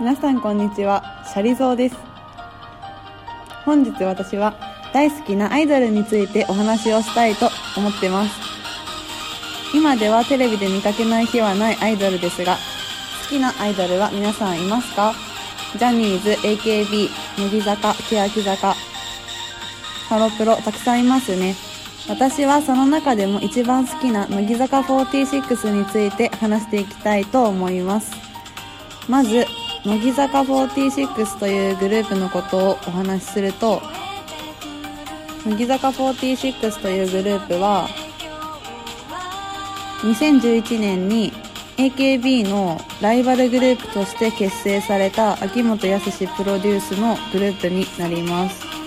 皆さんこんにちは。シャリゾーです。本日私は大好きなアイドルについてお話をしたいと思ってます。今ではテレビで見かけない日はないアイドルですが好きなアイドルは皆さんいますか？ジャニーズ AKB 乃木坂欅坂ハロプロたくさんいますね。私はその中でも一番好きな乃木坂46について話していきたいと思います。まず乃木坂46というグループのことをお話しすると乃木坂46というグループは2011年に AKB のライバルグループとして結成された秋元康プロデュースのグループになります。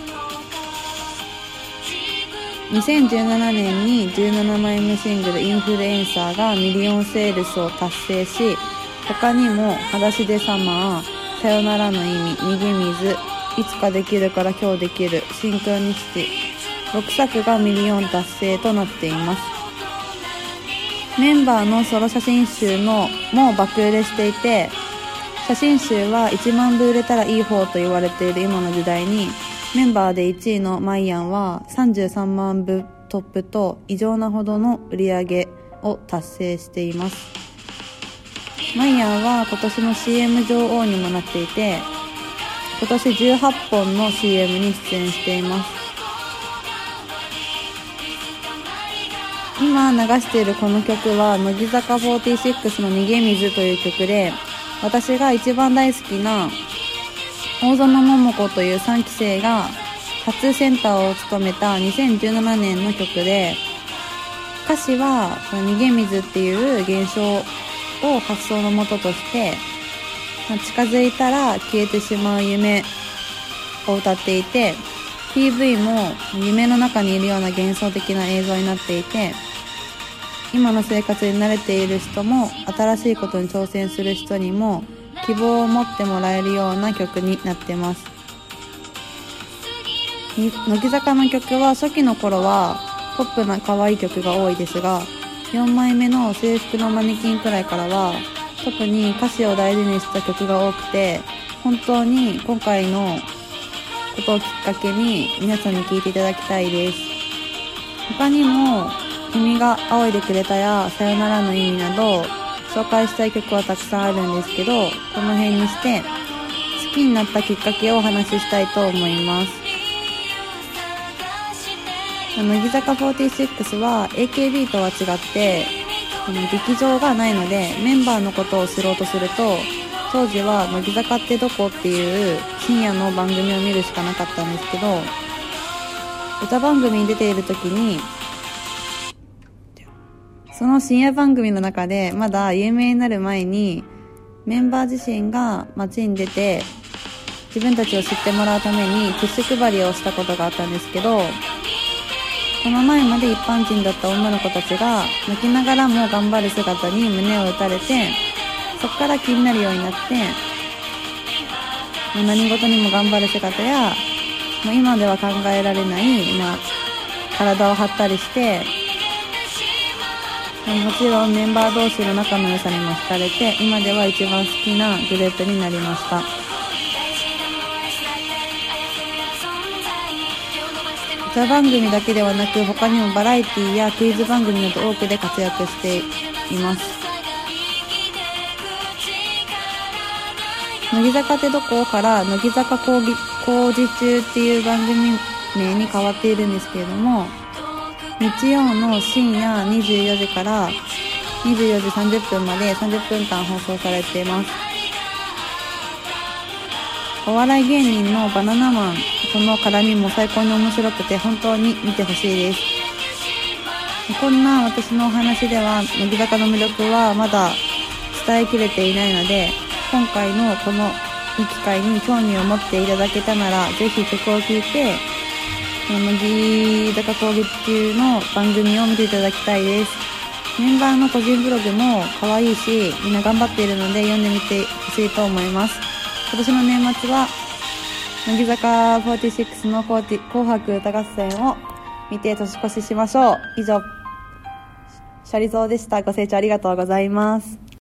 2017年に17枚目シングル「インフルエンサー」がミリオンセールスを達成し他にも「裸足でサマー」「さよならの意味」「逃げ水」「いつかできるから今日できる」「シンクロニシティ」6作がミリオン達成となっています。メンバーのソロ写真集のも爆売れしていて写真集は1万部売れたらいい方と言われている今の時代にメンバーで1位のまいやんは33万部トップと異常なほどの売り上げを達成しています。マイヤーは今年の CM 女王にもなっていて今年18本の CM に出演しています。今流しているこの曲は乃木坂46の「逃げ水」という曲で私が一番大好きな大園桃子という3期生が初センターを務めた2017年の曲で歌詞はその逃げ水っていう現象を発想のもととして近づいたら消えてしまう夢を歌っていて PV も夢の中にいるような幻想的な映像になっていて今の生活に慣れている人も新しいことに挑戦する人にも希望を持ってもらえるような曲になってます。乃木坂の曲は初期の頃はポップな可愛い曲が多いですが4枚目の制服のマネキンくらいからは特に歌詞を大事にした曲が多くて本当に今回のことをきっかけに皆さんに聴いていただきたいです。他にも「君が仰いでくれた」や「さよならの意味」など紹介したい曲はたくさんあるんですけどこの辺にして好きになったきっかけをお話ししたいと思います。乃木坂46は AKB とは違って劇場がないのでメンバーのことを知ろうとすると当時は乃木坂ってどこっていう深夜の番組を見るしかなかったんですけど歌番組に出ている時にその深夜番組の中でまだ有名になる前にメンバー自身が街に出て自分たちを知ってもらうためにティッシュ配りをしたことがあったんですけどこの前まで一般人だった女の子たちが泣きながらも頑張る姿に胸を打たれてそこから気になるようになって何事にも頑張る姿やもう今では考えられない、まあ、体を張ったりしてもちろんメンバー同士の仲の良さにも惹かれて今では一番好きなグループになりました。歌番組だけではなく他にもバラエティやクイズ番組など多くで活躍しています。乃木坂ってどこから乃木坂工事中っていう番組名に変わっているんですけれども日曜の深夜24時から24時30分まで30分間放送されています。お笑い芸人のバナナマンその絡みも最高に面白くて本当に見てほしいです。こんな私のお話では乃木坂の魅力はまだ伝えきれていないので今回のこのいい機会に興味を持っていただけたならぜひ曲を聴いて乃木坂攻撃中の番組を見ていただきたいです。メンバーの個人ブログも可愛いしみんな頑張っているので読んでみてほしいと思います。今年の年末は乃木坂46の紅白歌合戦を見て年越ししましょう。以上シャリゾーでした。ご清聴ありがとうございます。